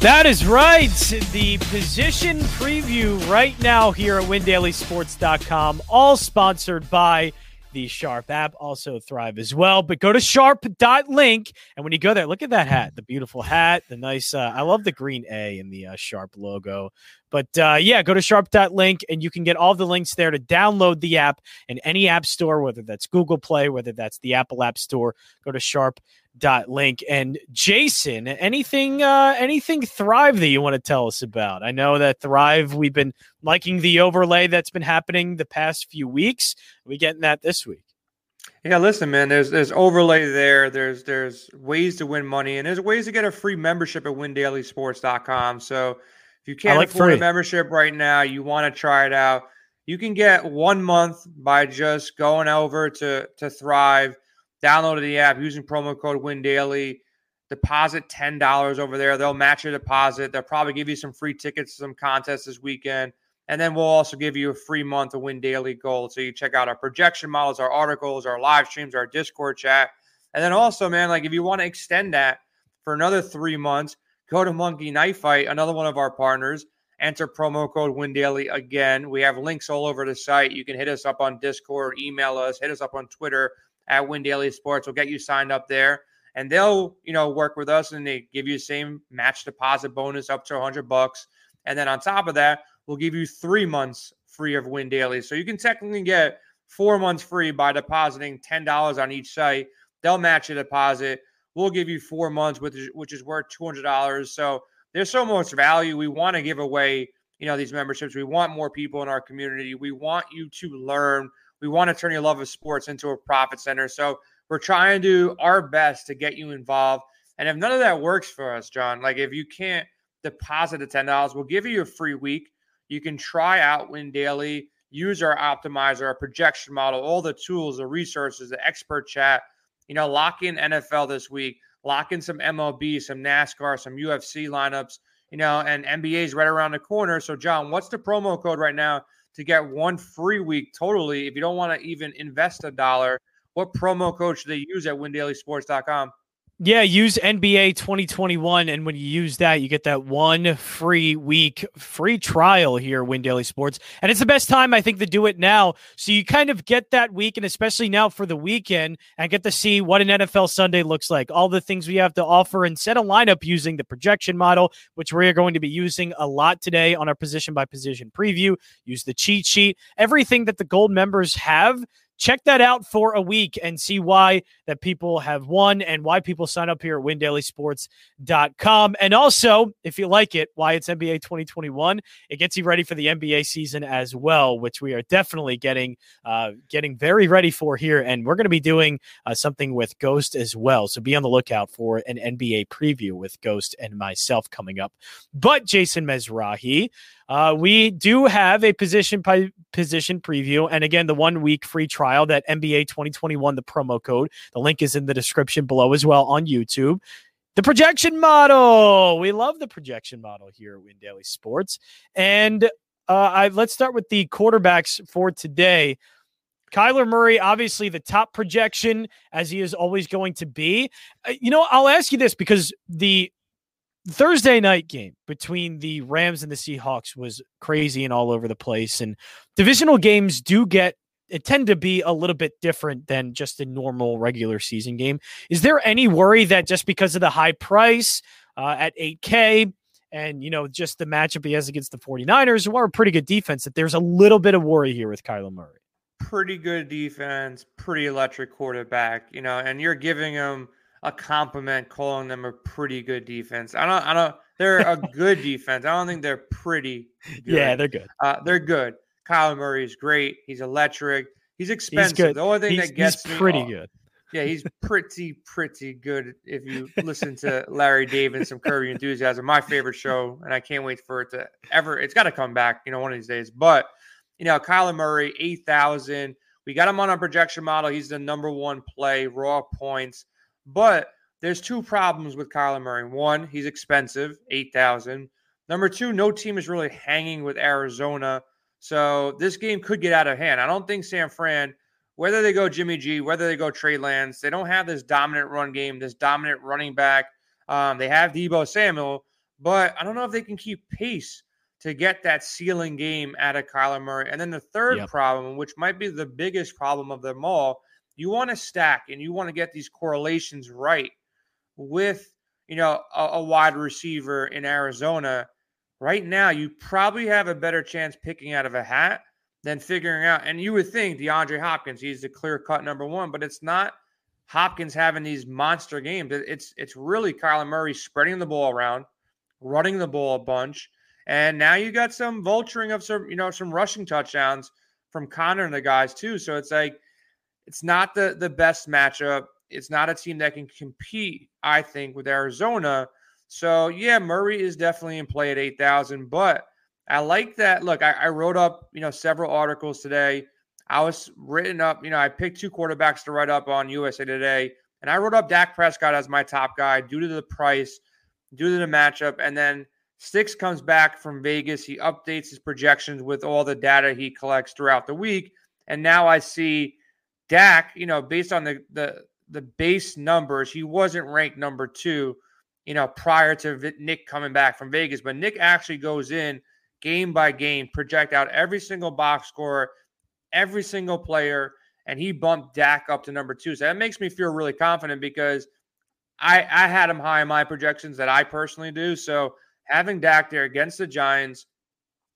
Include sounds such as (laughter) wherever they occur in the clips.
That is right. The position preview right now here at WinDailySports.com, all sponsored by the Sharp app, also Thrive as well. But go to sharp.link. And when you go there, look at that hat, the beautiful hat, the nice, uh, I love the green A in the uh, Sharp logo. But uh, yeah, go to sharp.link and you can get all the links there to download the app in any app store, whether that's Google Play, whether that's the Apple App Store. Go to sharp dot link. And jason anything uh anything thrive that you want to tell us about? I know that thrive we've been liking the overlay that's been happening the past few weeks. Are we getting that this week? Yeah listen man there's there's overlay there. There's there's ways to win money and there's ways to get a free membership at windailysports.com so if you can't like afford free. a membership right now you want to try it out you can get one month by just going over to to thrive Download the app using promo code Win Daily. Deposit ten dollars over there. They'll match your deposit. They'll probably give you some free tickets to some contests this weekend. And then we'll also give you a free month of Win Daily Gold. So you check out our projection models, our articles, our live streams, our Discord chat. And then also, man, like if you want to extend that for another three months, go to Monkey Knife Fight, another one of our partners. Enter promo code Win Daily again. We have links all over the site. You can hit us up on Discord, email us, hit us up on Twitter at Win Daily Sports. We'll get you signed up there, and they'll you know work with us and they give you the same match deposit bonus up to 100 bucks, and then on top of that, we'll give you three months free of Win Daily. So you can technically get four months free by depositing ten dollars on each site. They'll match your deposit. We'll give you four months, which is, which is worth two hundred dollars. So there's so much value. We want to give away, you know, these memberships. We want more people in our community. We want you to learn we want to turn your love of sports into a profit center. So we're trying to do our best to get you involved. And if none of that works for us, Jon, like if you can't deposit the $10, we'll give you a free week. You can try out Win Daily, use our optimizer, our projection model, all the tools, the resources, the expert chat. You know, lock in NFL this week, lock in some MLB, some NASCAR, some UFC lineups, you know, and NBA is right around the corner. So, Jon, what's the promo code right now to get one free week totally. If you don't want to even invest a dollar, what promo code should they use at windailysports.com? Yeah, use NBA 2021. And when you use that, you get that one free week, free trial here, Win Daily Sports. And it's the best time, I think, to do it now. So you kind of get that week, and especially now for the weekend, and get to see what an NFL Sunday looks like. All the things we have to offer and set a lineup using the projection model, which we are going to be using a lot today on our position by position preview. Use the cheat sheet, everything that the gold members have check that out for a week and see why that people have won and why people sign up here at windailysports.com. And also, if you like it, why it's NBA 2021. It gets you ready for the NBA season as well, which we are definitely getting uh, getting very ready for here. And we're going to be doing uh, something with Ghost as well. So be on the lookout for an NBA preview with Ghost and myself coming up. But Jason Mezrahi, uh, we do have a position position preview, and again, the one week free trial that NBA 2021, the promo code. The link is in the description below as well on YouTube. The projection model. We love the projection model here at Win Daily Sports, and uh, I, let's start with the quarterbacks for today. Kyler Murray, obviously the top projection as he is always going to be. Uh, you know, I'll ask you this because the Thursday night game between the Rams and the Seahawks was crazy and all over the place. And divisional games do get it tend to be a little bit different than just a normal regular season game. Is there any worry that just because of the high price uh, at 8K and, you know, just the matchup he has against the 49ers, who are a pretty good defense, that there's a little bit of worry here with Kyler Murray? Pretty good defense, pretty electric quarterback, you know, and you're giving him a compliment calling them a pretty good defense. I don't I don't they're a good (laughs) defense. I don't think they're pretty good. Yeah, they're good. Uh, they're good. Kyle Murray is great. He's electric. He's expensive. He's the only thing he's, that gets he's pretty good. Yeah, he's (laughs) pretty, pretty good. If you listen to Larry David, some Curb Your (laughs) Enthusiasm, my favorite show, and I can't wait for it to ever. It's got to come back, you know, one of these days. But you know, Kyler Murray, eight thousand. We got him on our projection model. He's the number one play, raw points. But there's two problems with Kyler Murray. One, he's expensive, eight thousand. Number two, no team is really hanging with Arizona, so this game could get out of hand. I don't think San Fran, whether they go Jimmy G, whether they go Trey Lance, they don't have this dominant run game, this dominant running back. Um, they have Deebo Samuel, but I don't know if they can keep pace to get that ceiling game out of Kyler Murray. And then the third yep. problem, which might be the biggest problem of them all, you want to stack and you want to get these correlations right with you know a, a wide receiver in Arizona. Right now, you probably have a better chance picking out of a hat than figuring out. And you would think DeAndre Hopkins, he's the clear cut number one, but it's not Hopkins having these monster games. It's it's really Kyler Murray spreading the ball around, running the ball a bunch, and now you got some vulturing of some you know some rushing touchdowns from Conner and the guys too. So it's like it's not the the best matchup. It's not a team that can compete, I think, with Arizona. So yeah, Murray is definitely in play at eight thousand, but I like that. Look, I, I wrote up you know several articles today I was written up, you know, I picked two quarterbacks to write up on USA Today, and I wrote up Dak Prescott as my top guy due to the price, due to the matchup. And then Sticks comes back from Vegas. He updates his projections with all the data he collects throughout the week. And now I see Dak, you know, based on the the the base numbers, he wasn't ranked number two, you know, prior to Nick coming back from Vegas. But Nick actually goes in game by game, project out every single box score every single player, and he bumped Dak up to number two. So that makes me feel really confident because I I had him high in my projections that I personally do. So having Dak there against the Giants,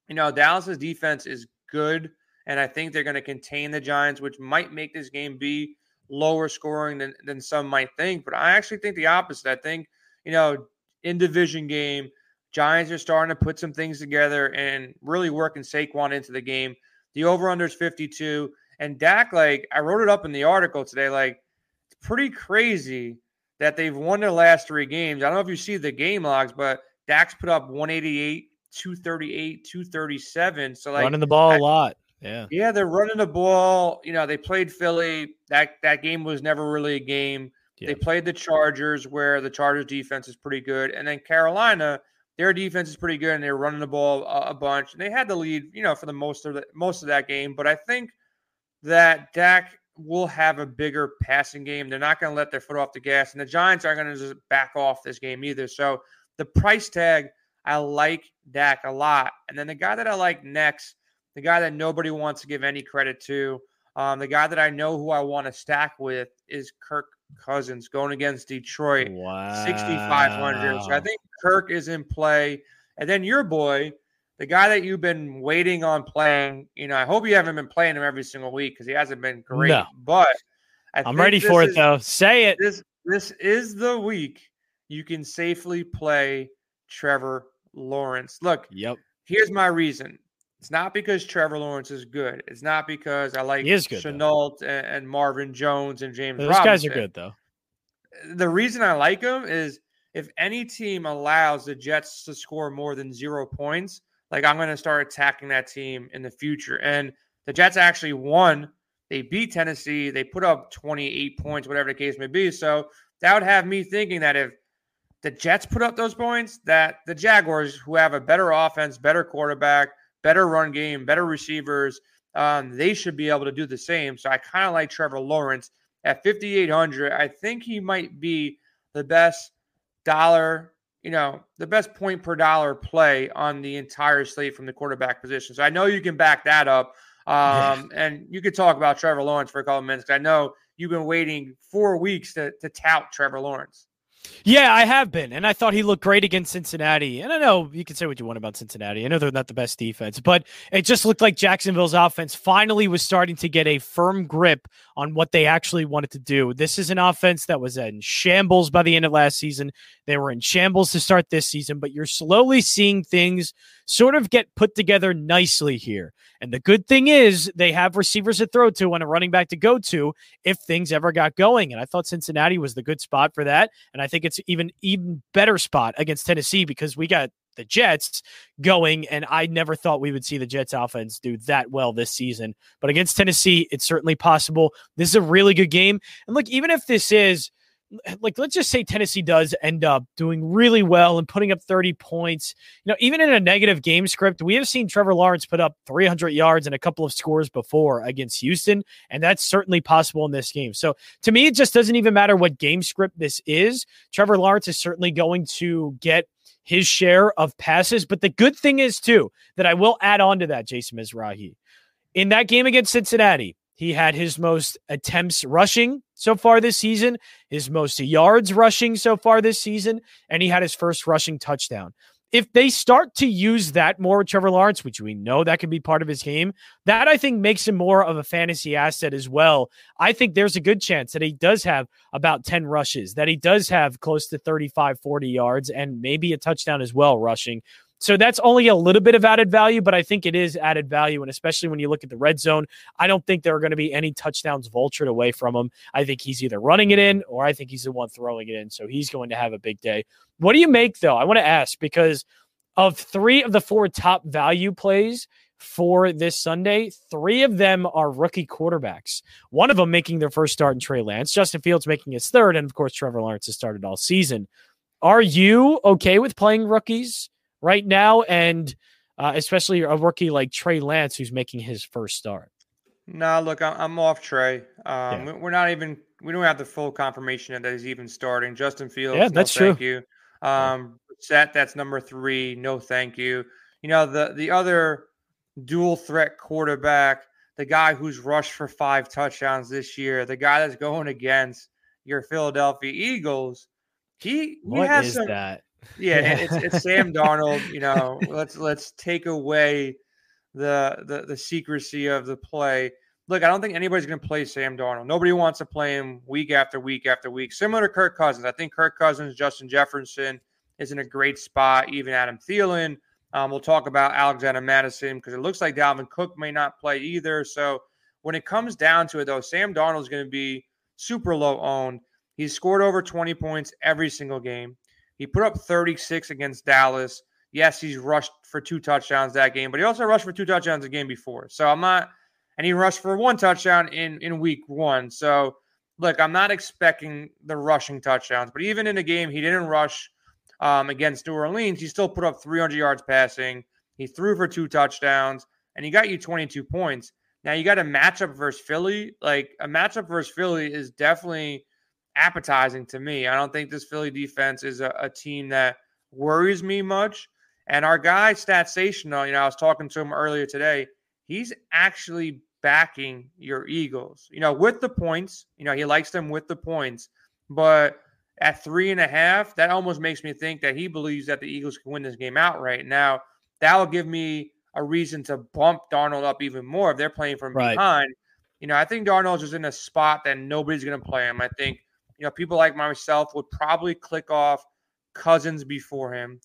you know, Dallas's defense is good, and I think they're going to contain the Giants, which might make this game be lower scoring than than some might think. But I actually think the opposite. I think you know in division game. Giants are starting to put some things together and really working Saquon into the game. The over under is 52. And Dak, like, I wrote it up in the article today. Like, it's pretty crazy that they've won their last three games. I don't know if you see the game logs, but Dak's put up 188, 238, 237. So, like, running the ball I, a lot. Yeah. Yeah, they're running the ball. You know, they played Philly. That that game was never really a game. Yeah. They played the Chargers, where the Chargers defense is pretty good. And then Carolina, their defense is pretty good and they're running the ball a, a bunch. And they had the lead, you know, for the most of the most of that game. But I think that Dak will have a bigger passing game. They're not going to let their foot off the gas, and the Giants aren't going to just back off this game either. So the price tag, I like Dak a lot. And then the guy that I like next, the guy that nobody wants to give any credit to, um, the guy that I know who I want to stack with is Kirk Cousins going against Detroit. Wow. 6,500. So I think Kirk is in play. And then your boy, the guy that you've been waiting on playing, you know, I hope you haven't been playing him every single week because he hasn't been great. No. But I am ready for it is, though. Say it. This this is the week you can safely play Trevor Lawrence. Look, yep. Here's my reason. It's not because Trevor Lawrence is good. It's not because I like he is good, Shenault and, and, Marvin Jones and James. Those Robinson. guys are good though. The reason I like him is if any team allows the Jets to score more than zero points, like I'm going to start attacking that team in the future. And the Jets actually won. They beat Tennessee. They put up 28 points, whatever the case may be. So that would have me thinking that if the Jets put up those points, that the Jaguars, who have a better offense, better quarterback, better run game, better receivers. Um, they should be able to do the same. So I kind of like Trevor Lawrence at 5,800. I think he might be the best dollar, you know, the best point per dollar play on the entire slate from the quarterback position. So I know you can back that up. Um, and you could talk about Trevor Lawrence for a couple minutes. I know you've been waiting four weeks to, to tout Trevor Lawrence. Yeah, I have been, and I thought he looked great against Cincinnati. And I know you can say what you want about Cincinnati. I know they're not the best defense, but it just looked like Jacksonville's offense finally was starting to get a firm grip on what they actually wanted to do. This is an offense that was in shambles by the end of last season. They were in shambles to start this season, but you're slowly seeing things sort of get put together nicely here. And the good thing is they have receivers to throw to and a running back to go to if things ever got going. And I thought Cincinnati was the good spot for that. And I think it's even even better spot against Tennessee because we got the Jets going, and I never thought we would see the Jets offense do that well this season. But against Tennessee, it's certainly possible. This is a really good game. And look, even if this is like let's just say Tennessee does end up doing really well and putting up 30 points. You know, even in a negative game script, we have seen Trevor Lawrence put up 300 yards and a couple of scores before against Houston, and that's certainly possible in this game. So to me, it just doesn't even matter what game script this is. Trevor Lawrence is certainly going to get his share of passes. But the good thing is, too, that I will add on to that, Jason Mezrahi. In that game against Cincinnati, he had his most attempts rushing so far this season, his most yards rushing so far this season, and he had his first rushing touchdown if they start to use that more with Trevor Lawrence, which we know that can be part of his game, that I think makes him more of a fantasy asset as well. I think there's a good chance that he does have about 10 rushes, that he does have close to 35, 40 yards, and maybe a touchdown as well rushing. So that's only a little bit of added value, but I think it is added value. And especially when you look at the red zone, I don't think there are going to be any touchdowns vultured away from him. I think he's either running it in or I think he's the one throwing it in. So he's going to have a big day. What do you make, though? I want to ask because of three of the four top value plays for this Sunday, three of them are rookie quarterbacks. One of them making their first start in Trey Lance, Justin Fields making his third, and of course, Trevor Lawrence has started all season. Are you okay with playing rookies? Right now, and uh, especially a rookie like Trey Lance who's making his first start. No, look, I'm off Trey. Um, yeah. We're not even we don't have the full confirmation that he's even starting. Justin Fields, yeah, that's no, true. Thank you. Um, Set, that's number three. No, thank you. You know the the other dual threat quarterback, the guy who's rushed for five touchdowns this year, the guy that's going against your Philadelphia Eagles. He, he what has is some, that? Yeah, it's, it's Sam Darnold. You know, let's let's take away the, the the secrecy of the play. Look, I don't think anybody's going to play Sam Darnold. Nobody wants to play him week after week after week. Similar to Kirk Cousins, I think Kirk Cousins, Justin Jefferson is in a great spot. Even Adam Thielen. Um, we'll talk about Alexander Mattison because it looks like Dalvin Cook may not play either. So when it comes down to it, though, Sam Darnold is going to be super low owned. He's scored over 20 points every single game. He put up 36 against Dallas. Yes, he's rushed for two touchdowns that game, but he also rushed for two touchdowns the game before. So I'm not, and he rushed for one touchdown in in week one. So look, I'm not expecting the rushing touchdowns, but even in the game, he didn't rush um, against New Orleans. He still put up 300 yards passing. He threw for two touchdowns, and he got you 22 points. Now you got a matchup versus Philly. Like a matchup versus Philly is definitely appetizing to me. I don't think this Philly defense is a, a team that worries me much. And our guy, Statsational, you know, I was talking to him earlier today. He's actually backing your Eagles, you know, with the points. You know, he likes them with the points. But at three and a half, that almost makes me think that he believes that the Eagles can win this game outright. Now, that will give me a reason to bump Darnold up even more if they're playing from right. behind. You know, I think Darnold's just in a spot that nobody's going to play him. I think you know, people like myself would probably click off Cousins before him.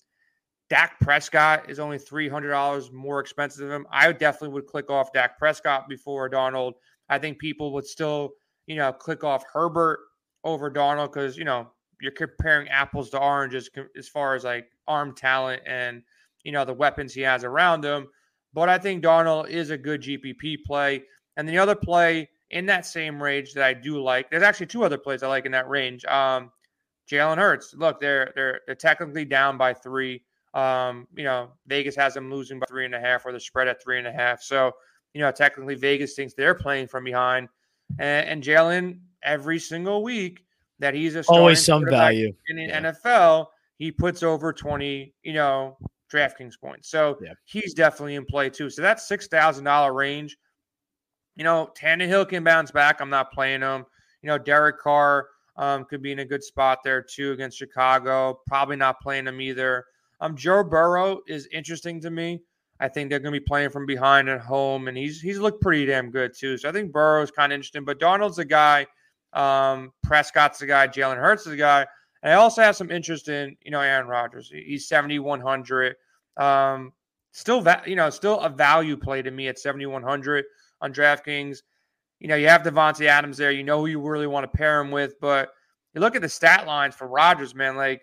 Dak Prescott is only $300 more expensive than him. I definitely would click off Dak Prescott before Darnold. I think people would still, you know, click off Herbert over Darnold because, you know, you're comparing apples to oranges as far as like arm talent and, you know, the weapons he has around him. But I think Darnold is a good GPP play. And the other play in that same range that I do like. There's actually two other plays I like in that range. Um, Jalen Hurts. Look, they're they're they're technically down by three. Um, you know, Vegas has them losing by three and a half, or the spread at three and a half. So, you know, technically Vegas thinks they're playing from behind. And, and Jalen, every single week that he's a always some value in the yeah. NFL, he puts over twenty. You know, DraftKings points. So yeah. he's definitely in play too. So that's six thousand dollar range you know, Tannehill can bounce back. I'm not playing him. You know, Derek Carr um, could be in a good spot there too against Chicago. Probably not playing him either. Um, Joe Burrow is interesting to me. I think they're going to be playing from behind at home, and he's he's looked pretty damn good too. So I think Burrow's kind of interesting. But Darnold's the guy. Um, Prescott's the guy. Jalen Hurts is the guy. And I also have some interest in you know Aaron Rodgers. He's 7100. Um, still, va- you know, still a value play to me at 7100 on DraftKings. You know, you have Davante Adams there. You know who you really want to pair him with, but you look at the stat lines for Rodgers, man, like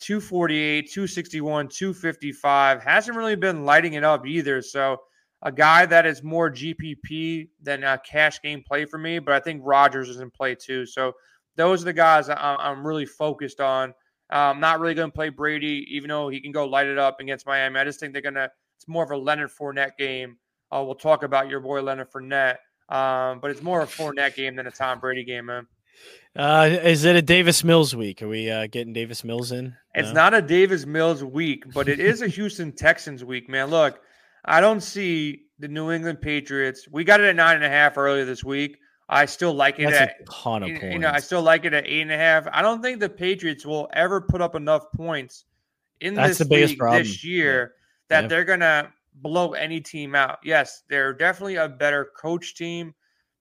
248, 261, 255. Hasn't really been lighting it up either. So a guy that is more GPP than a cash game play for me, but I think Rodgers is in play too. So those are the guys I'm really focused on. I'm not really going to play Brady, even though he can go light it up against Miami. I just think they're going to, it's more of a Leonard Fournette game uh, we'll talk about your boy Leonard Fournette. Um, but it's more a Fournette game than a Tom Brady game, man. Uh, is it a Davis Mills week? Are we uh, getting Davis Mills in? It's no? not a Davis Mills week, but it is a (laughs) Houston Texans week, man. Look, I don't see the New England Patriots. We got it at nine and a half earlier this week. I still like it That's at a ton of you, points. You know, I still like it at eight and a half. I don't think the Patriots will ever put up enough points in That's this the league problem. this year yeah. that yeah. they're gonna blow any team out. Yes, they're definitely a better coach team.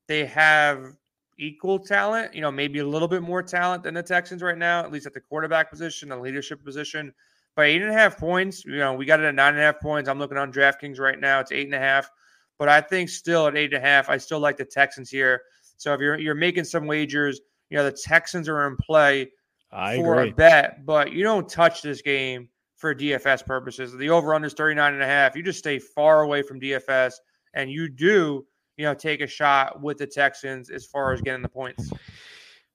They have equal talent, you know, maybe a little bit more talent than the Texans right now, at least at the quarterback position, the leadership position. But eight and a half points, you know, we got it at nine and a half points. I'm looking on DraftKings right now. It's eight and a half. But I think still at eight and a half, I still like the Texans here. So if you're you're making some wagers, you know, the Texans are in play I for agree. a bet, but you don't touch this game for DFS purposes. The over under is 39 and a half. You just stay far away from DFS and you do you know, take a shot with the Texans as far as getting the points.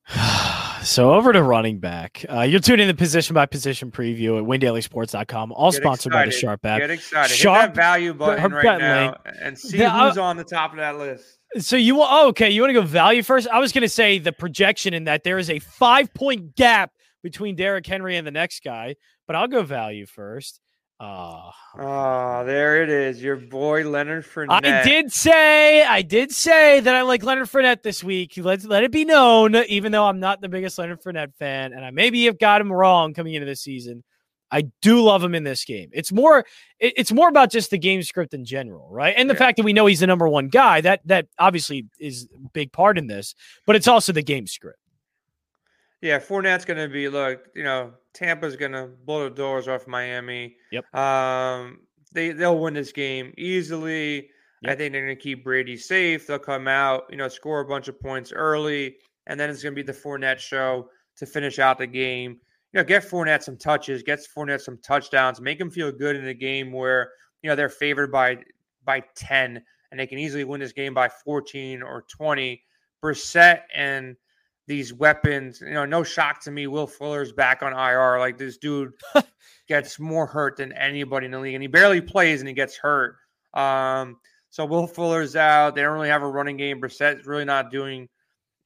(sighs) So over to running back. Uh, you're tuning in the position by position preview at windailysports.com, all Get sponsored excited. by the Sharp app. Get excited. Sharp, Hit that value button right now and see The- who's on the top of that list. So you oh, okay, you want to go value first? I was going to say the projection in that there is a 5-point gap between Derrick Henry and the next guy, but I'll go value first. Uh, Oh, there it is. Your boy Leonard Fournette. I did say, I did say that I like Leonard Fournette this week. Let's let it be known, even though I'm not the biggest Leonard Fournette fan, and I maybe have got him wrong coming into this season. I do love him in this game. It's more, it, it's more about just the game script in general, right? And the Yeah. fact that we know he's the number one guy that that obviously is a big part in this, but it's also the game script. Yeah, Fournette's going to be look. You know, Tampa's going to blow the doors off Miami. Yep. Um, they they'll win this game easily. I think they're going to keep Brady safe. They'll come out, you know, score a bunch of points early, and then it's going to be the Fournette show to finish out the game. You know, get Fournette some touches, get Fournette some touchdowns, make him feel good in a game where you know they're favored by by ten, and they can easily win this game by fourteen or twenty. Brissett and these weapons, you know, no shock to me. Will Fuller's back on IR. Like this dude (laughs) gets more hurt than anybody in the league, and he barely plays and he gets hurt. Um, so Will Fuller's out. They don't really have a running game. Brissett's really not doing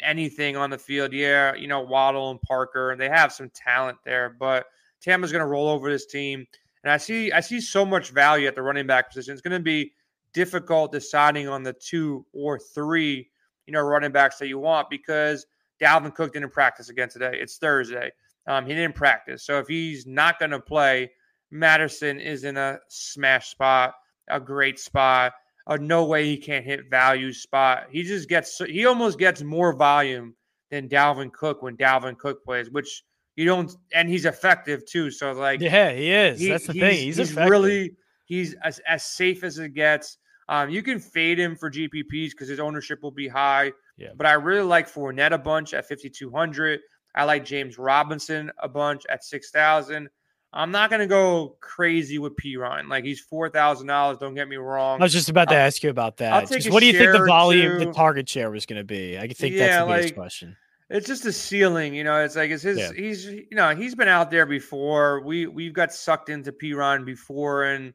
anything on the field. Yeah, you know, Waddle and Parker, and they have some talent there, but Tampa's going to roll over this team. And I see, I see so much value at the running back position. It's going to be difficult deciding on the two or three, you know, running backs that you want because Dalvin Cook didn't practice again today. It's Thursday. Um, he didn't practice. So if he's not going to play, Mattison is in a smash spot, a great spot, a no way he can't hit value spot. He just gets, he almost gets more volume than Dalvin Cook when Dalvin Cook plays, which you don't, and he's effective too. So like, Yeah, he is. he- That's the thing. He's, he's really he's as, as safe as it gets. Um, you can fade him for GPPs because his ownership will be high. Yeah. But I really like Fournette a bunch at 5,200. I like James Robinson a bunch at 6,000. I'm not going to go crazy with Perine. Like he's $4,000. Don't get me wrong. I was just about to I'll- ask you about that. I'll take a what do you think the volume, the target share was going to be? I think Yeah, that's the biggest like, question. It's just a ceiling, you know. It's like it's his. Yeah. He's you know he's been out there before. We we've got sucked into Perine before, and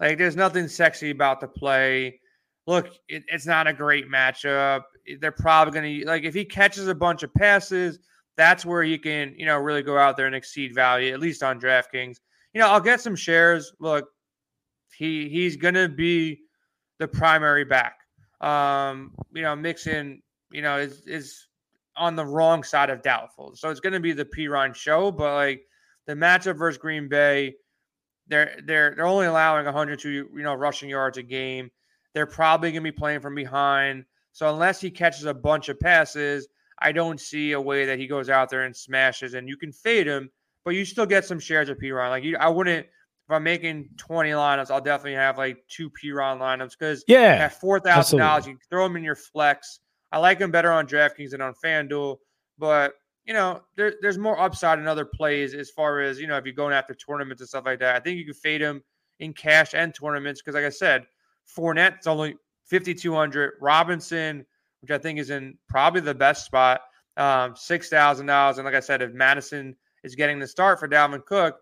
like there's nothing sexy about the play. Look, it, it's not a great matchup. They're probably going to like if he catches a bunch of passes, that's where he can you know really go out there and exceed value at least on DraftKings. You know, I'll get some shares. Look, he he's going to be the primary back. Um, you know, Mixon you know is is on the wrong side of doubtful. So it's going to be the Perine show, but like the matchup versus Green Bay, they're they're they're only allowing 102 you know rushing yards a game. They're probably going to be playing from behind. So unless he catches a bunch of passes, I don't see a way that he goes out there and smashes. And you can fade him, but you still get some shares of Perine. Like you, I wouldn't. If I'm making 20 lineups, I'll definitely have like two Perine lineups because Yeah. at four thousand dollars, you can throw him in your flex. I like him better on DraftKings than on FanDuel, but you know, there, there's more upside in other plays as far as you know if you're going after tournaments and stuff like that. I think you can fade him in cash and tournaments because, like I said, Fournette's only 5,200. Robinson, which I think is in probably the best spot, um, six thousand dollars. And like I said, if Mattison is getting the start for Dalvin Cook,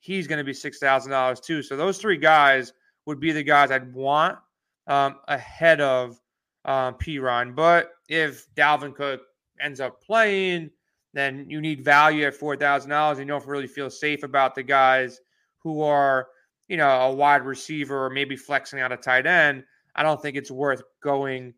he's going to be six thousand dollars too. So those three guys would be the guys I'd want um, ahead of um, Perine. But if Dalvin Cook ends up playing, then you need value at four thousand dollars. And you don't really feel safe about the guys who are, you know, a wide receiver or maybe flexing out a tight end. I don't think it's worth going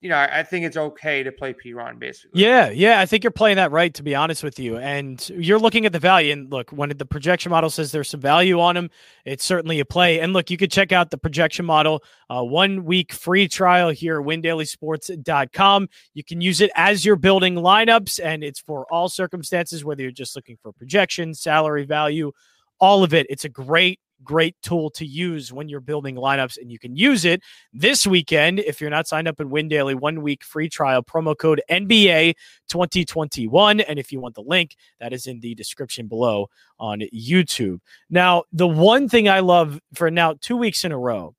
you know, I think it's okay to play Perine basically. Yeah, yeah, I think you're playing that right to be honest with you. And you're looking at the value. And look, when the projection model says there's some value on him, it's certainly a play. And look, you could check out the projection model, uh, one week free trial here at windailysports.com. You can use it as you're building lineups, and it's for all circumstances, whether you're just looking for projection, salary value, all of it. It's a great great tool to use when you're building lineups and you can use it this weekend if you're not signed up in win daily one week free trial promo code nba 2021 and if you want the link that is in the description below on youtube now the one thing i love for now two weeks in a row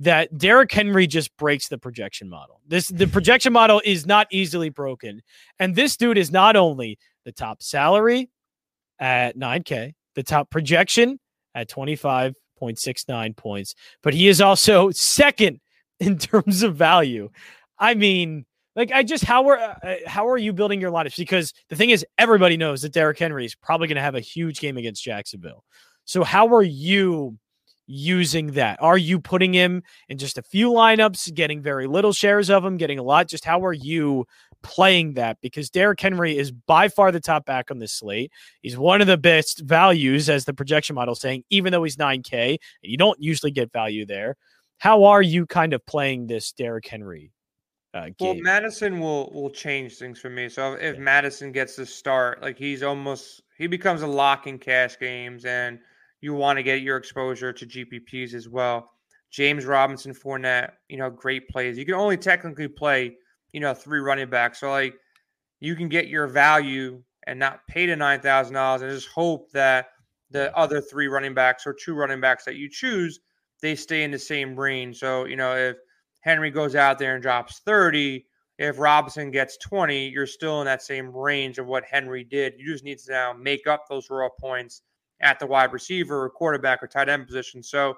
that Derrick Henry just breaks the projection model. This the (laughs) projection model is not easily broken. And this dude is not only the top salary at 9K, the top projection at 25.69 points, but he is also (laughs) second in terms of value. I mean, like I just how are uh, uh, how are you building your lineups? Because the thing is, everybody knows that Derrick Henry is probably going to have a huge game against Jacksonville. So how are you using that? Are you putting him in just a few lineups, getting very little shares of him, getting a lot? Just how are you playing that because Derrick Henry is by far the top back on this slate. He's one of the best values, as the projection model is saying, even though he's 9K, and you don't usually get value there. How are you kind of playing this Derrick Henry? Uh, well, Mattison will will change things for me. So if yeah. Mattison gets the start, like he's almost he becomes a lock in cash games, and you want to get your exposure to GPPs as well. James Robinson, Fournette, you know, great plays. You can only technically play you know, three running backs. So like you can get your value and not pay the nine thousand dollars and just hope that the other three running backs or two running backs that you choose, they stay in the same range. So, you know, if Henry goes out there and drops 30, if Robinson gets 20, you're still in that same range of what Henry did. You just need to now make up those raw points at the wide receiver or quarterback or tight end position. So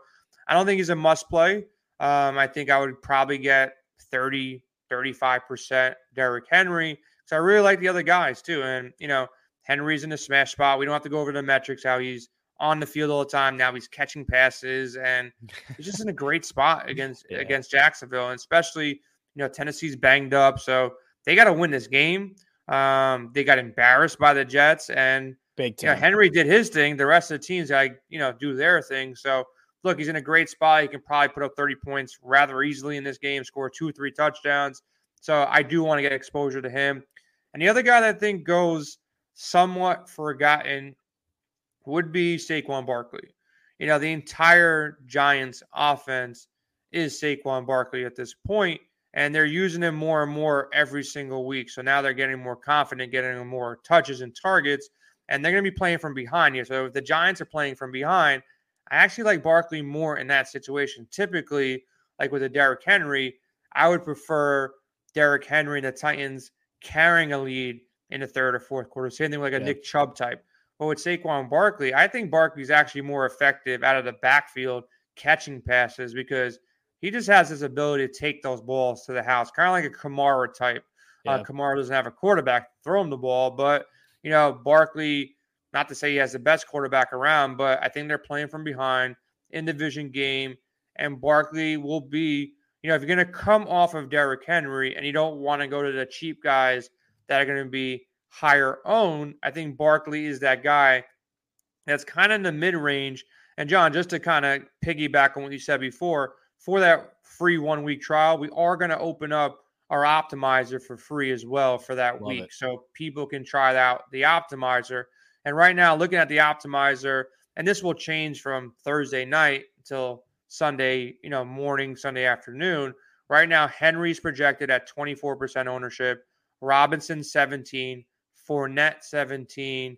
I don't think he's a must play. Um, I think I would probably get 30, 35% Derrick Henry. So I really like the other guys too. And, you know, Henry's in the smash spot. We don't have to go over the metrics, how he's on the field all the time. Now he's catching passes and (laughs) he's just in a great spot against yeah. against Jacksonville. And especially, you know, Tennessee's banged up. So they got to win this game. Um, they got embarrassed by the Jets and Big time. You know, Henry did his thing. The rest of the teams, I you know, do their thing. So look, he's in a great spot. He can probably put up 30 points rather easily in this game, score two three touchdowns. So I do want to get exposure to him. And the other guy that I think goes somewhat forgotten would be Saquon Barkley. You know, the entire Giants offense is Saquon Barkley at this point, and they're using him more and more every single week. So now they're getting more confident, getting more touches and targets, and they're going to be playing from behind here. So if the Giants are playing from behind, I actually like Barkley more in that situation. Typically, like with a Derrick Henry, I would prefer Derrick Henry and the Titans carrying a lead in the third or fourth quarter. Same thing like a yeah. Nick Chubb type. But with Saquon Barkley, I think Barkley's actually more effective out of the backfield catching passes because he just has this ability to take those balls to the house, kind of like a Kamara type. Uh, yeah. Uh, Kamara doesn't have a quarterback to throw him the ball, but you know Barkley not to say he has the best quarterback around, but I think they're playing from behind in the division game. And Barkley will be, you know, if you're going to come off of Derrick Henry and you don't want to go to the cheap guys that are going to be higher owned, I think Barkley is that guy that's kind of in the mid range. And Jon, just to kind of piggyback on what you said before, for that free one week trial, we are going to open up our optimizer for free as well for that Love week. It. So people can try out the optimizer. And right now, looking at the optimizer, and this will change from Thursday night until Sunday, you know, morning, Sunday afternoon. Right now, Henry's projected at 24% ownership, Robinson 17, Fournette 17,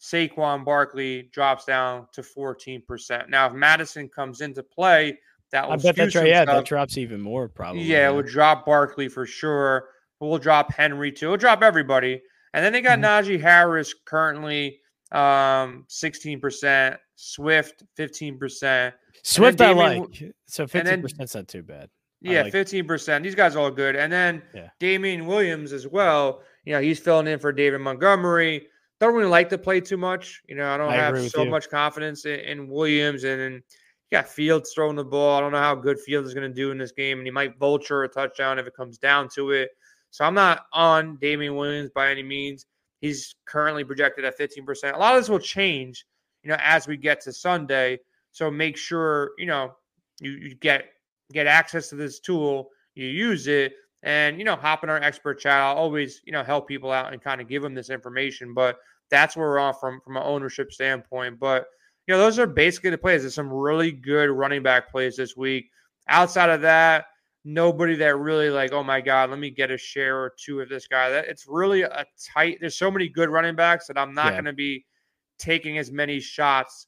Saquon Barkley drops down to 14%. Now, if Mattison comes into play, that will I bet that's right. Yeah, that drops even more probably. Yeah, it would drop Barkley for sure. We'll drop Henry too. We'll drop everybody. And then they got mm-hmm. Najee Harris currently um, 16%, Swift 15%. Swift I like. So 15% is not too bad. Yeah, fifteen percent. These guys are all good, and then yeah. Damien Williams as well. You know, he's filling in for David Montgomery. Don't really like to play too much. You know, I don't I have so you. much confidence in, in Williams, and, and you got Fields throwing the ball. I don't know how good Fields is going to do in this game, and he might vulture a touchdown if it comes down to it. So I'm not on Damien Williams by any means. He's currently projected at 15%. A lot of this will change, you know, as we get to Sunday. So make sure, you know, you, you get get access to this tool, you use it, and you know, hop in our expert chat. I'll always, you know, help people out and kind of give them this information. But that's where we're on from from an ownership standpoint. But you know, those are basically the plays. There's some really good running back plays this week. Outside of that, nobody that really like, oh my God, let me get a share or two of this guy. That it's really a tight. There's so many good running backs that I'm not yeah. going to be taking as many shots.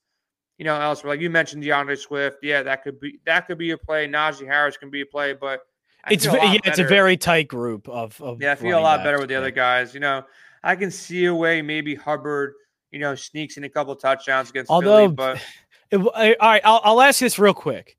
You know, elsewhere. Like you mentioned, D'Andre Swift. Yeah, that could be that could be a play. Najee Harris can be a play, but I it's yeah, it's a very tight group of. of yeah, I feel a lot better with the yeah. other guys. You know, I can see a way maybe Hubbard. You know, sneaks in a couple touchdowns against Although, Philly, but. (sighs) It, all right, I'll, I'll ask this real quick.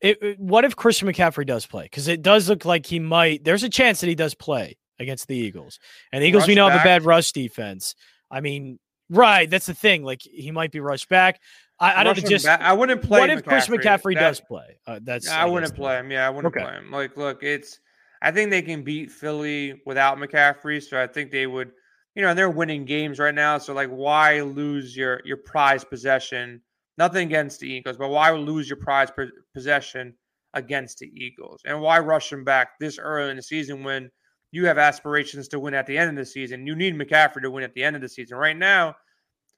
It, what if Christian McCaffrey does play? Because it does look like he might. There's a chance that he does play against the Eagles, and the Eagles rush we know back. have a bad rush defense. I mean, right? That's the thing. Like he might be rushed back. I, I don't just. Back. I wouldn't play. What if McCaffrey. Christian McCaffrey that, does play? Uh, that's. I, I wouldn't play him. Yeah, I wouldn't okay. play him. Like, look, it's. I think they can beat Philly without McCaffrey, so I think they would. You know, and they're winning games right now. So, like, why lose your your prize possession? Nothing against the Eagles, but why lose your prize possession against the Eagles? And why rush them back this early in the season when you have aspirations to win at the end of the season? You need McCaffrey to win at the end of the season. Right now,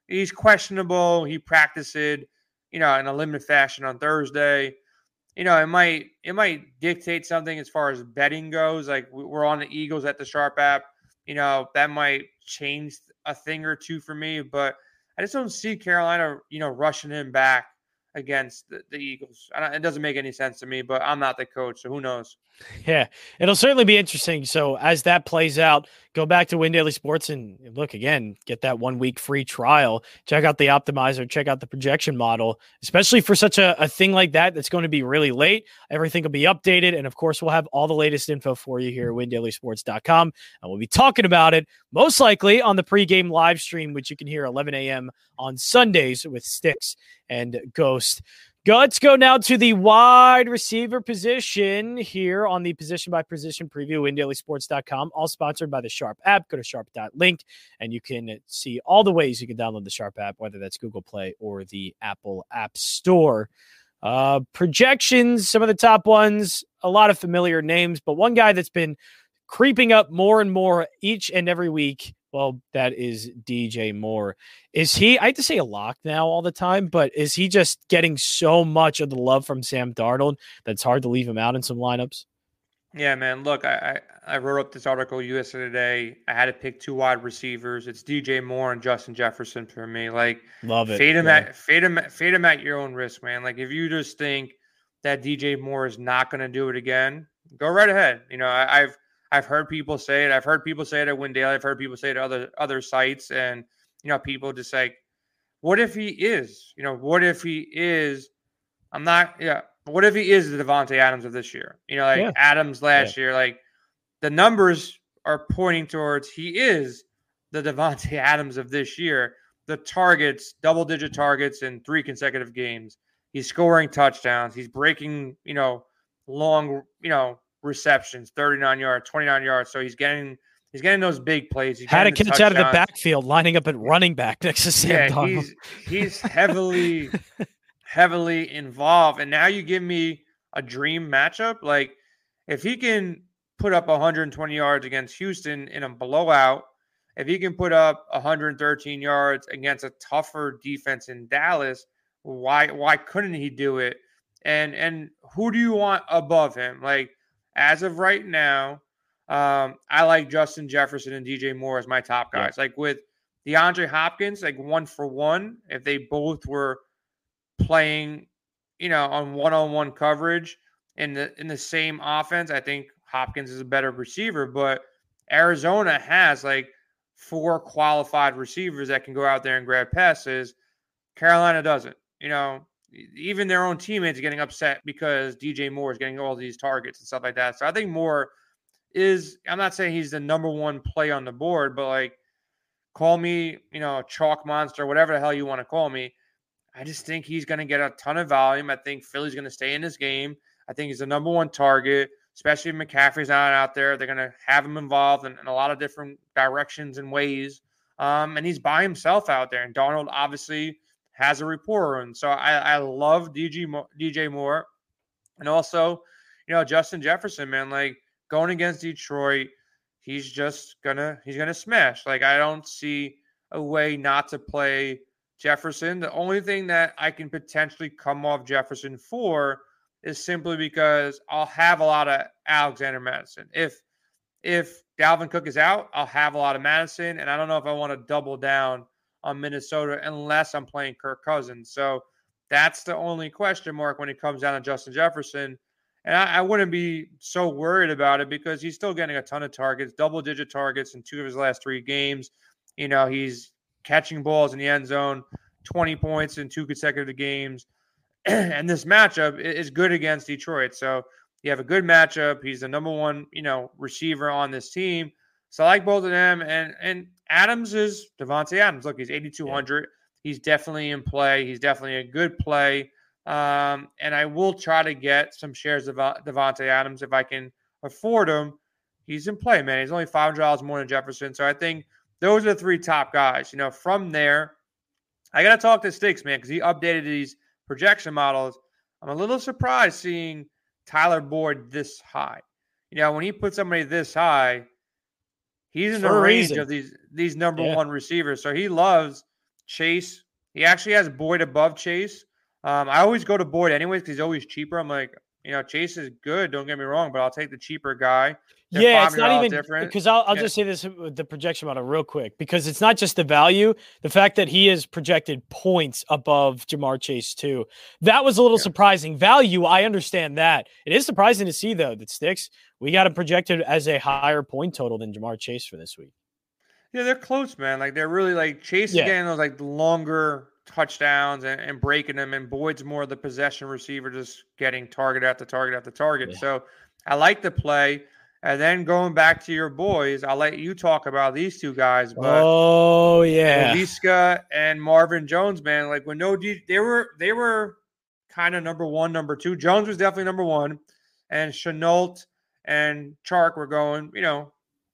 he's questionable. He practiced, you know, in a limited fashion on Thursday. You know, it might it might dictate something as far as betting goes. Like we're on the Eagles at the Sharp app. You know, that might change a thing or two for me, but I just don't see Carolina, you know, rushing him back against the, the Eagles. it doesn't make any sense to me, but I'm not the coach, so who knows? (laughs) Yeah, it'll certainly be interesting. So as that plays out, go back to Win Daily Sports and look again, get that one week free trial. Check out the optimizer, check out the projection model, especially for such a, a thing like that that's going to be really late. Everything will be updated. And of course, we'll have all the latest info for you here at windailysports.com. And we'll be talking about it most likely on the pregame live stream, which you can hear 11 a.m. on Sundays with Sticks and Ghost. Let's go now to the wide receiver position here on the position by position preview in dailysports.com, all sponsored by the Sharp app. Go to sharp.link and you can see all the ways you can download the Sharp app, whether that's Google Play or the Apple App Store. Uh, projections, some of the top ones, a lot of familiar names, but one guy that's been creeping up more and more each and every week well, that is DJ Moore. Is he, I have to say a lock now all the time, but is he just getting so much of the love from Sam Darnold that it's hard to leave him out in some lineups? Yeah, man. Look, I, I, I wrote up this article USA Today. I had to pick two wide receivers. It's DJ Moore and Justin Jefferson for me. Like, love it. Fade him yeah. at fade him fade him at your own risk, man. Like, if you just think that DJ Moore is not going to do it again, go right ahead. You know, I, I've I've heard people say it. I've heard people say it at Win Daily. I've heard people say it at other other sites, and you know, people just like, what if he is? You know, what if he is? I'm not. Yeah. What if he is the Davante Adams of this year? You know, like yeah. Adams last yeah. year. Like the numbers are pointing towards he is the Davante (laughs) Adams of this year. The targets, double digit targets in three consecutive games. He's scoring touchdowns. He's breaking, you know, long, you know, receptions, 39 yards, 29 yards. So he's getting he's getting those big plays. He's Had a catch out of the backfield, lining up at running back next to Sam yeah, Darnold. He's, he's heavily, (laughs) heavily involved. And now you give me a dream matchup. Like if he can put up 120 yards against Houston in a blowout, if he can put up 113 yards against a tougher defense in Dallas, why why couldn't he do it? And and who do you want above him? Like as of right now, um, I like Justin Jefferson and DJ Moore as my top guys. Yeah. Like with DeAndre Hopkins, like one for one, if they both were playing, you know, on one-on-one coverage in the in the same offense, I think Hopkins is a better receiver. But Arizona has like four qualified receivers that can go out there and grab passes. Carolina doesn't. You know, even their own teammates getting upset because DJ Moore is getting all these targets and stuff like that. So I think Moore is I'm not saying he's the number one play on the board, but like call me, you know, chalk monster, whatever the hell you want to call me. I just think he's going to get a ton of volume. I think Philly's going to stay in this game. I think he's the number one target, especially if McCaffrey's not out there. They're going to have him involved in, in, a lot of different directions and ways. Um, and he's by himself out there. And Darnold obviously has a rapport. And so I, I love DJ, DJ Moore. And also, you know, Justin Jefferson, man, like going against Detroit, he's just gonna he's gonna smash. Like I don't see a way not to play Jefferson. The only thing that I can potentially come off Jefferson for is simply because I'll have a lot of Alexander Mattison. If if Dalvin Cook is out, I'll have a lot of Mattison, and I don't know if I want to double down on Minnesota unless I'm playing Kirk Cousins. So that's the only question mark when it comes down to Justin Jefferson. And I, I, wouldn't be so worried about it because he's still getting a ton of targets, double digit targets in two of his last three games. You know, he's catching balls in the end zone, 20 points in two consecutive games. (clears throat) and this matchup is good against Detroit. So you have a good matchup. He's the number one, you know, receiver on this team. So I like both of them. And and Adams is Davante Adams. Look, he's 8,200. Yeah. He's definitely in play. He's definitely a good play. Um, and I will try to get some shares of Davante Adams if I can afford him. He's in play, man. He's only five hundred dollars more than Jefferson, so I think those are the three top guys. You know, from there, I got to talk to Sticks, man, because he updated these projection models. I'm a little surprised seeing Tyler Boyd this high. You know, when he puts somebody this high, he's in the range reason. of these these number yeah. one receivers. So he loves Chase. He actually has Boyd above Chase. Um, I always go to Boyd anyways because he's always cheaper. I'm like, you know, Chase is good. Don't get me wrong, but I'll take the cheaper guy. They're yeah, it's not even different because I'll, I'll yeah. just say this with the projection model real quick because it's not just the value, the fact that he is projected points above Ja'Marr Chase too. That was a little yeah. surprising. Value, I understand that. It is surprising to see though that sticks. We got him projected as a higher point total than Ja'Marr Chase for this week. Yeah, they're close, man. Like they're really like Chase yeah. again those like longer touchdowns and, and, breaking them. And Boyd's more the possession receiver, just getting target after target after target. Yeah. So I like the play. And then going back to your boys, I'll let you talk about these two guys. But oh yeah, Laviska and Marvin Jones, man. Like when no, they were they were kind of number one, number two. Jones was definitely number one, and Shenault and Chark were going, you know,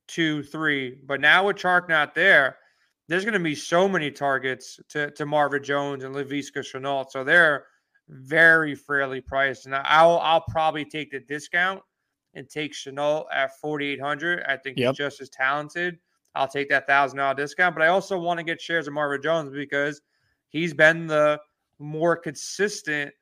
two, three. But now with Chark not there, there's going to be so many targets to, to Marvin Jones and Laviska Shenault. So they're very fairly priced. And I'll I'll probably take the discount and take Shenault at 4,800. I think yep. he's just as talented. I'll take that thousand dollar discount. But I also want to get shares of Marvin Jones because he's been the more consistent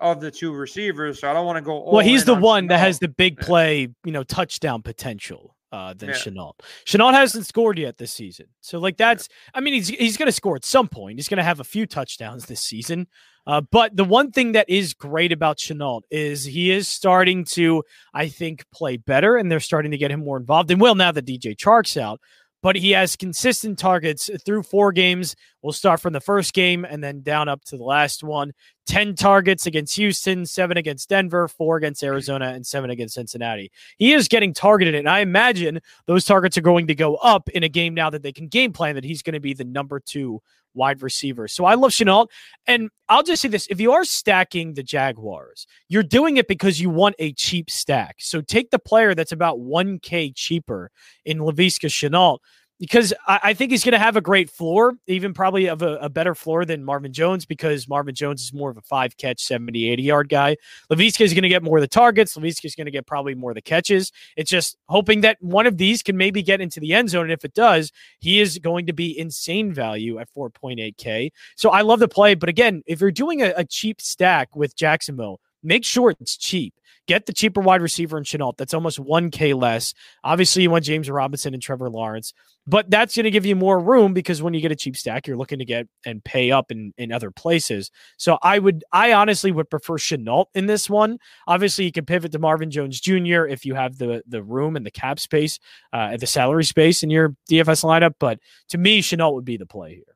of the two receivers. So I don't want to go. well, he's the on one Shenault. that has the big play, you know, touchdown potential uh, than yeah. Shenault. Shenault hasn't scored yet this season, so like that's. I mean, he's he's going to score at some point. He's going to have a few touchdowns this season. Uh, but the one thing that is great about Shenault is he is starting to, I think, play better, and they're starting to get him more involved. And well, now that DJ Chark's out, but he has consistent targets through four games. We'll start from the first game and then down up to the last one. 10 targets against Houston, seven against Denver, four against Arizona, and seven against Cincinnati. He is getting targeted, and I imagine those targets are going to go up in a game now that they can game plan that he's going to be the number two wide receiver. So I love Shenault. And I'll just say this if you are stacking the Jaguars, you're doing it because you want a cheap stack. So take the player that's about 1K cheaper in Laviska Shenault because I, I, think he's going to have a great floor, even probably of a, a, better floor than Marvin Jones because Marvin Jones is more of a five catch, 70, 80 yard guy. Laviska is going to get more of the targets. Laviska is going to get probably more of the catches. It's just hoping that one of these can maybe get into the end zone. And if it does, he is going to be insane value at 4.8K. So I love the play. But again, if you're doing a, a cheap stack with Jacksonville, make sure it's cheap. Get the cheaper wide receiver in Shenault. That's almost 1K less. Obviously, you want James Robinson and Trevor Lawrence, but that's going to give you more room because when you get a cheap stack, you're looking to get and pay up in, in other places. So I would, I honestly would prefer Shenault in this one. Obviously, you can pivot to Marvin Jones Jr. if you have the the room and the cap space, uh, the salary space in your DFS lineup. But to me, Shenault would be the play here.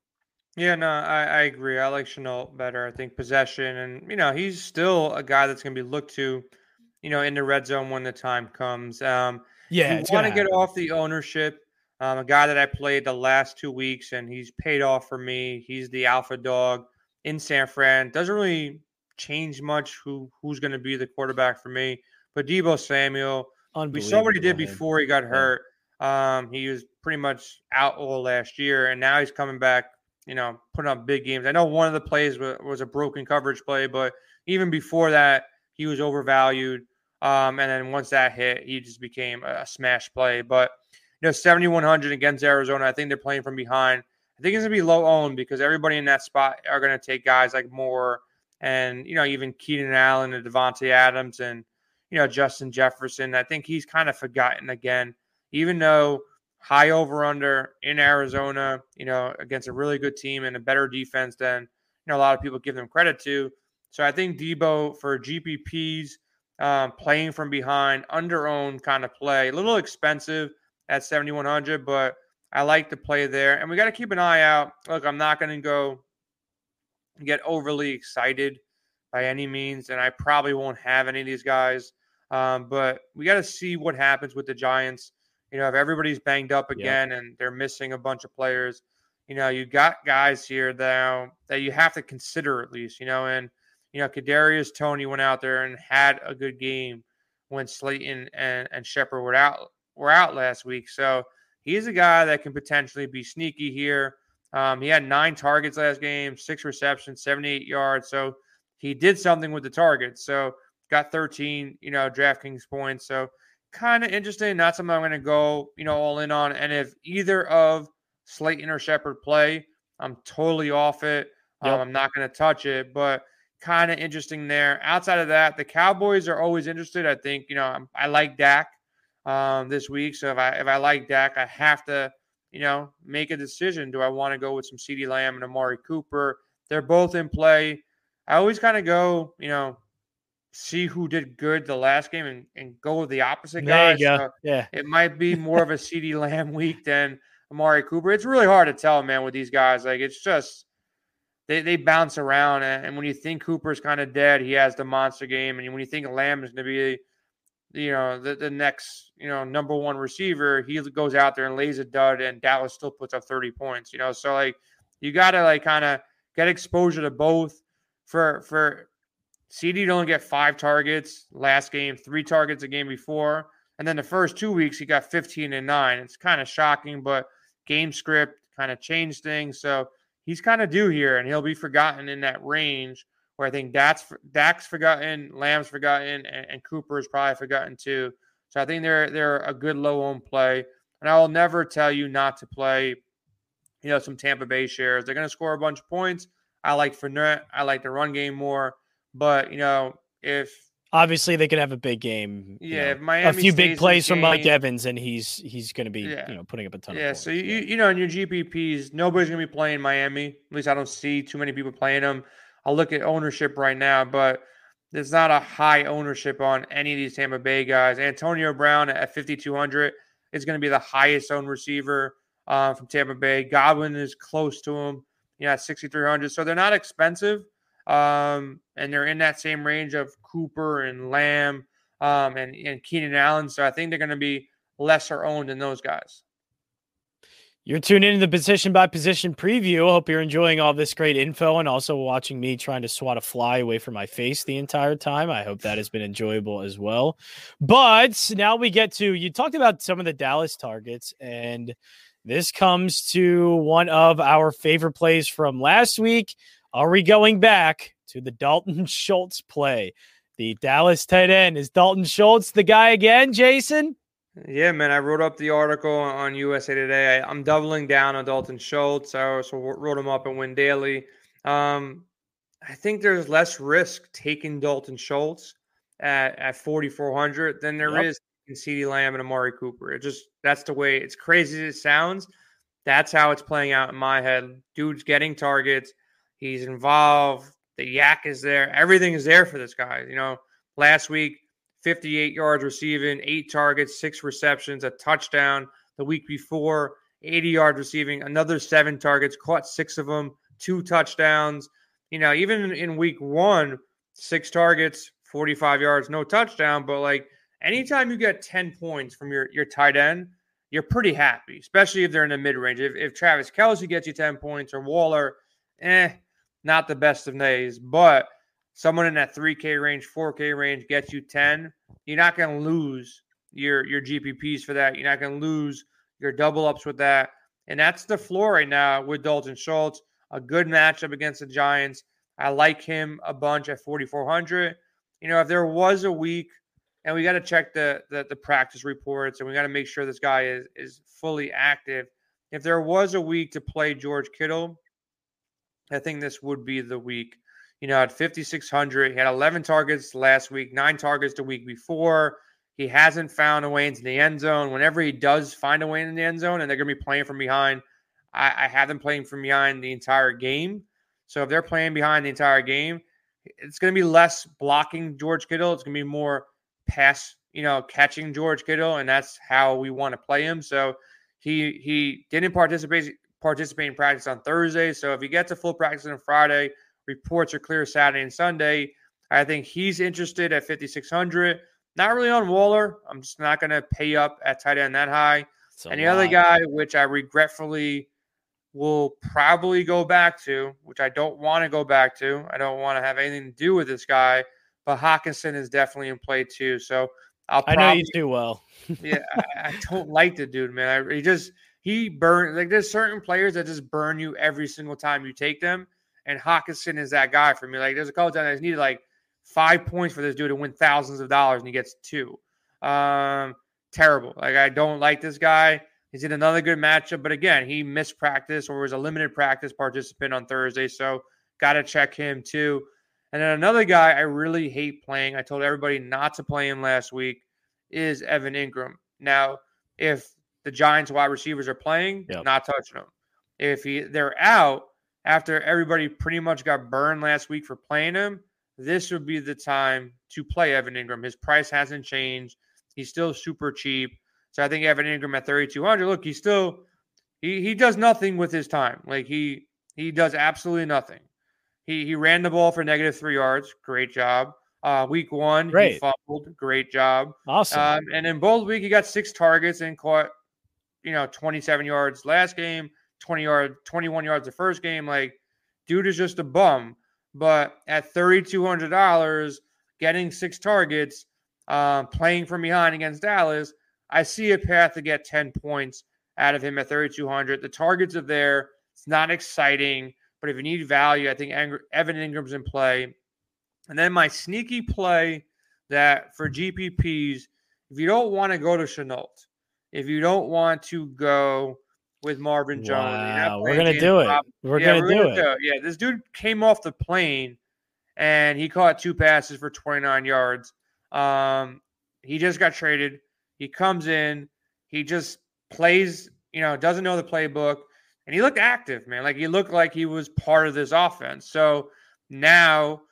Yeah, no, I, I agree. I like Shenault better. I think possession, and you know, he's still a guy that's going to be looked to, you know, in the red zone when the time comes. Um, yeah, you want to get off the ownership. Um, a guy that I played the last two weeks, and he's paid off for me. He's the alpha dog in San Fran. Doesn't really change much who who's going to be the quarterback for me. But Deebo Samuel, we saw what he did before he got hurt. Um, he was pretty much out all last year, and now he's coming back. You know, putting up big games. I know one of the plays was, was a broken coverage play, but even before that, he was overvalued. Um, and then once that hit, he just became a smash play. But you know, 7,100 against Arizona. I think they're playing from behind. I think it's gonna be low owned because everybody in that spot are gonna take guys like Moore and you know even Keenan Allen and Davante Adams and you know Justin Jefferson. I think he's kind of forgotten again, even though high over under in Arizona, you know, against a really good team and a better defense than you know a lot of people give them credit to. So I think Deebo for GPPs um, playing from behind, under owned kind of play, a little expensive at 7,100, but I like to play there. And we got to keep an eye out. Look, I'm not going to go get overly excited by any means, and I probably won't have any of these guys. Um, but we got to see what happens with the Giants. You know, if everybody's banged up again and they're missing a bunch of players, you know, you got guys here that that you have to consider at least. You know, and you know, Kadarius Toney went out there and had a good game when Slayton and and Shepard were out were out last week. So he's a guy that can potentially be sneaky here. Um, he had nine targets last game, six receptions, 78 yards. So he did something with the targets. So got 13, you know, DraftKings points. So kind of interesting. Not something I'm going to go, you know, all in on. And if either of Slayton or Shepard play, I'm totally off it. Um, yep. Um, I'm not going to touch it, but kind of interesting there. Outside of that, the Cowboys are always interested. I think, you know, I like Dak um, this week. So if I if I like Dak, I have to you know make a decision. Do I want to go with some CeeDee Lamb and Amari Cooper? They're both in play. I always kind of go, you know, see who did good the last game and, and go with the opposite guy. So yeah, it might be more of a (laughs) CeeDee Lamb week than Amari Cooper. It's really hard to tell, man, with these guys. Like it's just they, they bounce around. And, when you think Cooper's kind of dead, he has the monster game. And when you think Lamb is going to be you know, the, the next, you know, number one receiver, he goes out there and lays a dud and Dallas still puts up 30 points, you know. So like you gotta like kind of get exposure to both. For for CeeDee to only get five targets last game, three targets a game before. And then the first two weeks he got 15 and nine. It's kind of shocking, but game script kind of changed things. So he's kind of due here and he'll be forgotten in that range where I think Dak's, Dak's forgotten, Lamb's forgotten, and, and Cooper is probably forgotten too. So I think they're they're a good low owned play. And I will never tell you not to play, you know, some Tampa Bay shares. They're going to score a bunch of points. I like Fournette. I like the run game more. But you know, if obviously they could have a big game. Yeah, you know, a few big plays from Mike Evans, and he's he's going to be yeah. you know putting up a ton. Of Yeah, so you you know in your GPPs, nobody's going to be playing Miami. At least I don't see too many people playing them. I'll look at ownership right now, but there's not a high ownership on any of these Tampa Bay guys. Antonio Brown at 5,200 is going to be the highest owned receiver uh, from Tampa Bay. Godwin is close to him, you know, at 6,300. So they're not expensive. Um, and they're in that same range of Cooper and Lamb um, and, and Keenan Allen. So I think they're going to be lesser owned than those guys. You're tuned into the position by position preview. Hope you're enjoying all this great info and also watching me trying to swat a fly away from my face the entire time. I hope that has been enjoyable as well. But now we get to you talked about some of the Dallas targets, and this comes to one of our favorite plays from last week. Are we going back to the Dalton (laughs) Schultz play? The Dallas tight end is Dalton Schultz the guy again, Jason? Yeah, man. I wrote up the article on USA Today. I, am doubling down on Dalton Schultz. I also wrote him up in Win Daily. Um, I think there's less risk taking Dalton Schultz at, at 4,400 than there yep. is in CeeDee Lamb and Amari Cooper. It just that's the way it's crazy as it sounds. That's how it's playing out in my head. Dude's getting targets. He's involved. The yak is there. Everything is there for this guy. You know, last week 58 yards receiving, eight targets, six receptions, a touchdown. The week before, 80 yards receiving, another seven targets, caught six of them, two touchdowns. You know, even in week one, six targets, 45 yards, no touchdown. But like anytime you get 10 points from your, your tight end, you're pretty happy, especially if they're in the mid range. If, if Travis Kelce gets you 10 points or Waller, eh, not the best of days. But someone in that 3K range, 4K range gets you 10, you're not going to lose your, your GPPs for that. You're not going to lose your double ups with that. And that's the floor right now with Dalton Schultz. A good matchup against the Giants. I like him a bunch at 4,400. You know, if there was a week, and we got to check the, the, the practice reports, and we got to make sure this guy is is fully active. If there was a week to play George Kittle, I think this would be the week. You know, at 5,600, he had 11 targets last week, nine targets the week before. He hasn't found a way into the end zone. Whenever he does find a way in the end zone, and they're going to be playing from behind, I, I have them playing from behind the entire game. So if they're playing behind the entire game, it's going to be less blocking George Kittle. It's going to be more pass, you know, catching George Kittle, and that's how we want to play him. So he he didn't participate participate in practice on Thursday. So if he gets a full practice on Friday, reports are clear Saturday and Sunday. I think he's interested at 5,600. Not really on Waller. I'm just not going to pay up at tight end that high. And the other guy, which I regretfully will probably go back to, which I don't want to go back to. I don't want to have anything to do with this guy, but Hockenson is definitely in play too. So I'll probably, I know you too well. yeah, I, I, don't like the dude, man. I, he just he burn like there's certain players that just burn you every single time you take them, and Hockenson is that guy for me. Like there's a couple times I just needed like five points for this dude to win thousands of dollars, and he gets two. Um, terrible. Like I don't like this guy. He's in another good matchup, but again, he missed practice or was a limited practice participant on Thursday, so got to check him too. And then another guy I really hate playing. I told everybody not to play him last week. Is Evan Engram. Now, if the Giants wide receivers are playing, yep. not touching them. If he they're out after everybody pretty much got burned last week for playing him, this would be the time to play Evan Engram. His price hasn't changed. He's still super cheap. So I think Evan Engram at 3,200. Look, he still he he does nothing with his time. Like he he does absolutely nothing. He he ran the ball for negative three yards. Great job. Uh, week one, Great. he fumbled. Great job. Awesome. Um, and in both week, he got six targets and caught, you know, 27 yards last game, 20 yard, 21 yards the first game. Like, dude is just a bum. But at $3,200, getting six targets, uh, playing from behind against Dallas, I see a path to get 10 points out of him at 3,200. The targets are there. It's not exciting, but if you need value, I think Evan Engram's in play. And then my sneaky play that for GPPs, if you don't want to go to Shenault, if you don't want to go with Marvin Jones, wow, we're gonna do it. We're yeah, gonna we're do gonna it. Yeah, this dude came off the plane and he caught two passes for 29 yards. Um, he just got traded. He comes in, he just plays, you know, doesn't know the playbook, and he looked active, man. Like he looked like he was part of this offense. So now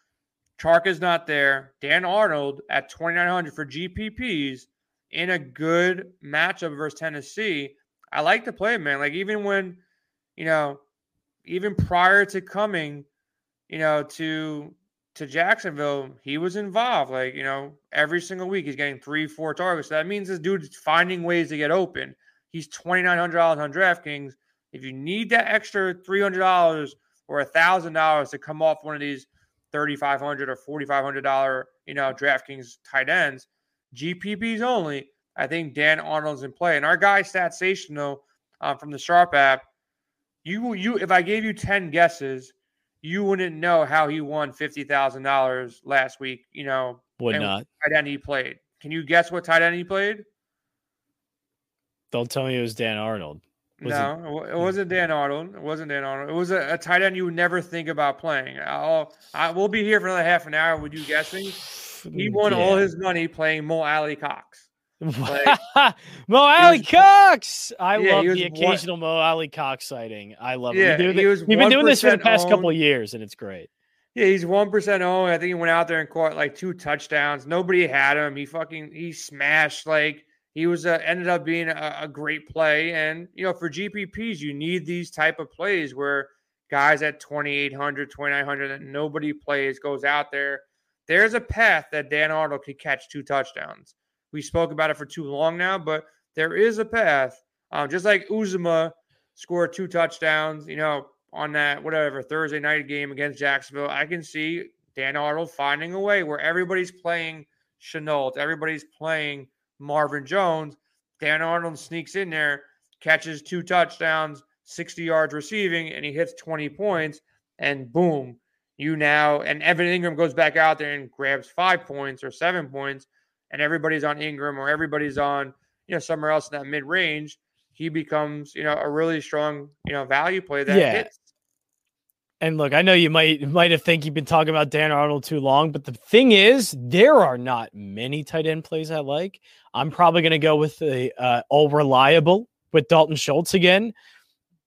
Chark is not there. Dan Arnold at 2,900 for GPPs in a good matchup versus Tennessee. I like to play, man. Like even when, you know, even prior to coming, you know, to to Jacksonville, he was involved. Like, you know, every single week he's getting three, four targets. So that means this dude's finding ways to get open. He's $2,900 on DraftKings. If you need that extra $300 or $1,000 to come off one of these 3,500 or $4,500, you know, DraftKings tight ends, GPPs only, I think Dan Arnold's in play. And our guy, Statsational um, from the Sharp app, you, you, if I gave you 10 guesses, you wouldn't know how he won fifty thousand dollars last week. You know, would not tight end he played. Can you guess what tight end he played? Don't tell me it was Dan Arnold. Was no, it, it, wasn't Dan Arnold. It wasn't Dan Arnold. It was a, a tight end you would never think about playing. I'll, I will be here for another half an hour with you guessing. He won yeah. all his money playing Mo Alie-Cox. Like, (laughs) Mo Alie-Cox. I yeah, love the occasional one, Mo Alie-Cox sighting. I love yeah, it. We have been doing this for the past owned. couple years, and it's great. Yeah, he's one percent owned. I think he went out there and caught like two touchdowns. Nobody had him. He fucking he smashed like he was uh, ended up being a, a great play. And you know, for GPPs, you need these type of plays where guys at 2,800, 2,900 that nobody plays, goes out there. There's a path that Dan Arnold could catch two touchdowns. We spoke about it for too long now, but there is a path. Um, just like Uzomah scored two touchdowns, you know, on that whatever Thursday night game against Jacksonville, I can see Dan Arnold finding a way where everybody's playing Shenault, everybody's playing Marvin Jones. Dan Arnold sneaks in there, catches two touchdowns, 60 yards receiving, and he hits 20 points, and boom, you now and Evan Engram goes back out there and grabs five points or seven points, and everybody's on Engram or everybody's on you know somewhere else in that mid range. He becomes you know a really strong you know value play that yeah. hits. And look, I know you might might have think you've been talking about Dan Arnold too long, but the thing is, there are not many tight end plays I like. I'm probably going to go with the uh, all reliable with Dalton Schultz again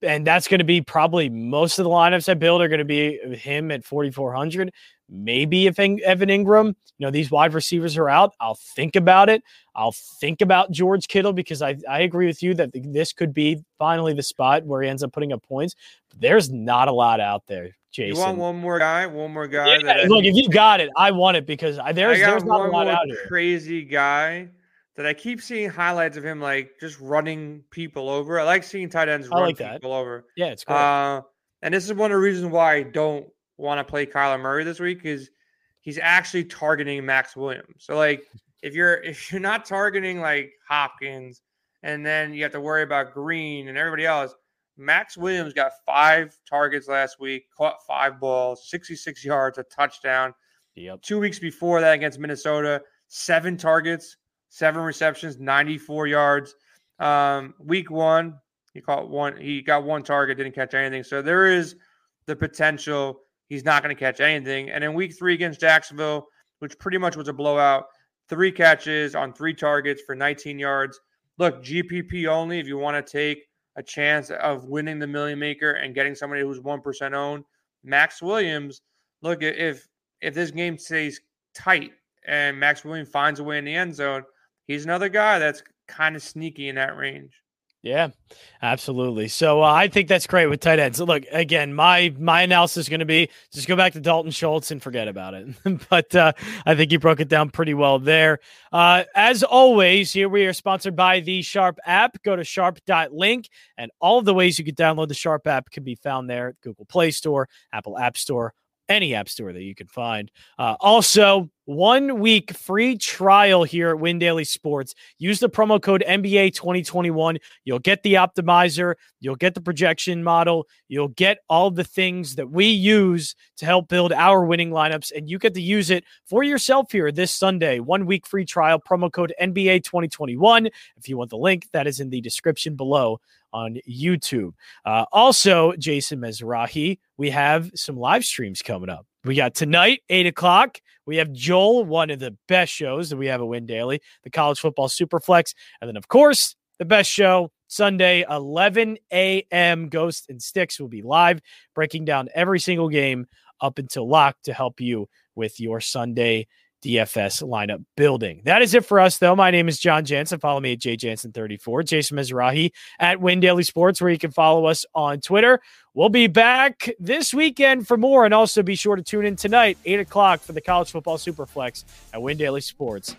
and that's going to be probably most of the lineups I build are going to be him at 4,400. Maybe if Evan Engram, you know, these wide receivers are out, I'll think about it. I'll think about George Kittle because I, I agree with you that this could be finally the spot where he ends up putting up points. But there's not a lot out there, Jason. You want one more guy? One more guy? Yeah, look, if you got it, I want it because I, there's, I there's not a lot out here. Crazy guy that I keep seeing highlights of him like just running people over. I like seeing tight ends run like people over. Yeah, it's great. Uh, and this is one of the reasons why I don't want to play Kyler Murray this week is he's actually targeting Maxx Williams. So like if you're (laughs) if you're not targeting like Hopkins and then you have to worry about Green and everybody else, Maxx Williams got five targets last week, caught five balls, 66 yards, a touchdown. Yep. Two weeks before that against Minnesota, seven targets, seven receptions, 94 yards. Um, week one, he caught one. He got one target, didn't catch anything. So there is the potential he's not going to catch anything. And in week three against Jacksonville, which pretty much was a blowout, three catches on three targets for 19 yards. Look, GPP only if you want to take a chance of winning the million maker and getting somebody who's 1% owned. Maxx Williams, look, if if this game stays tight and Maxx Williams finds a way in the end zone, he's another guy that's kind of sneaky in that range. Yeah, absolutely. So uh, I think that's great with tight ends. Look, again, my my analysis is going to be just go back to Dalton Schultz and forget about it. (laughs) but uh, I think you broke it down pretty well there. Uh, as always, here we are sponsored by the Sharp app. Go to sharp.link, and all of the ways you can download the Sharp app can be found there Google Play Store, Apple App Store, any app store that you can find. Uh, also, one week free trial here at Win Daily Sports. Use the promo code NBA 2021. You'll get the optimizer, you'll get the projection model, you'll get all the things that we use to help build our winning lineups, and you get to use it for yourself here this Sunday. One week free trial, promo code NBA 2021. If you want the link, that is in the description below on YouTube. Uh, also, Jason Mezrahi, we have some live streams coming up. We got tonight, 8 o'clock. We have Joel, one of the best shows that we have at Win Daily, the College Football Superflex. And then, of course, the best show, Sunday, 11 a.m. Ghost and Sticks will be live, breaking down every single game up until lock to help you with your Sunday DFS lineup building. That is it for us, though. My name is Jon Jansen. Follow me at jjansen34. Jason Mezrahi at Win Daily Sports, where you can follow us on Twitter. We'll be back this weekend for more, and also be sure to tune in tonight, 8 o'clock, for the College Football Superflex at Win Daily Sports.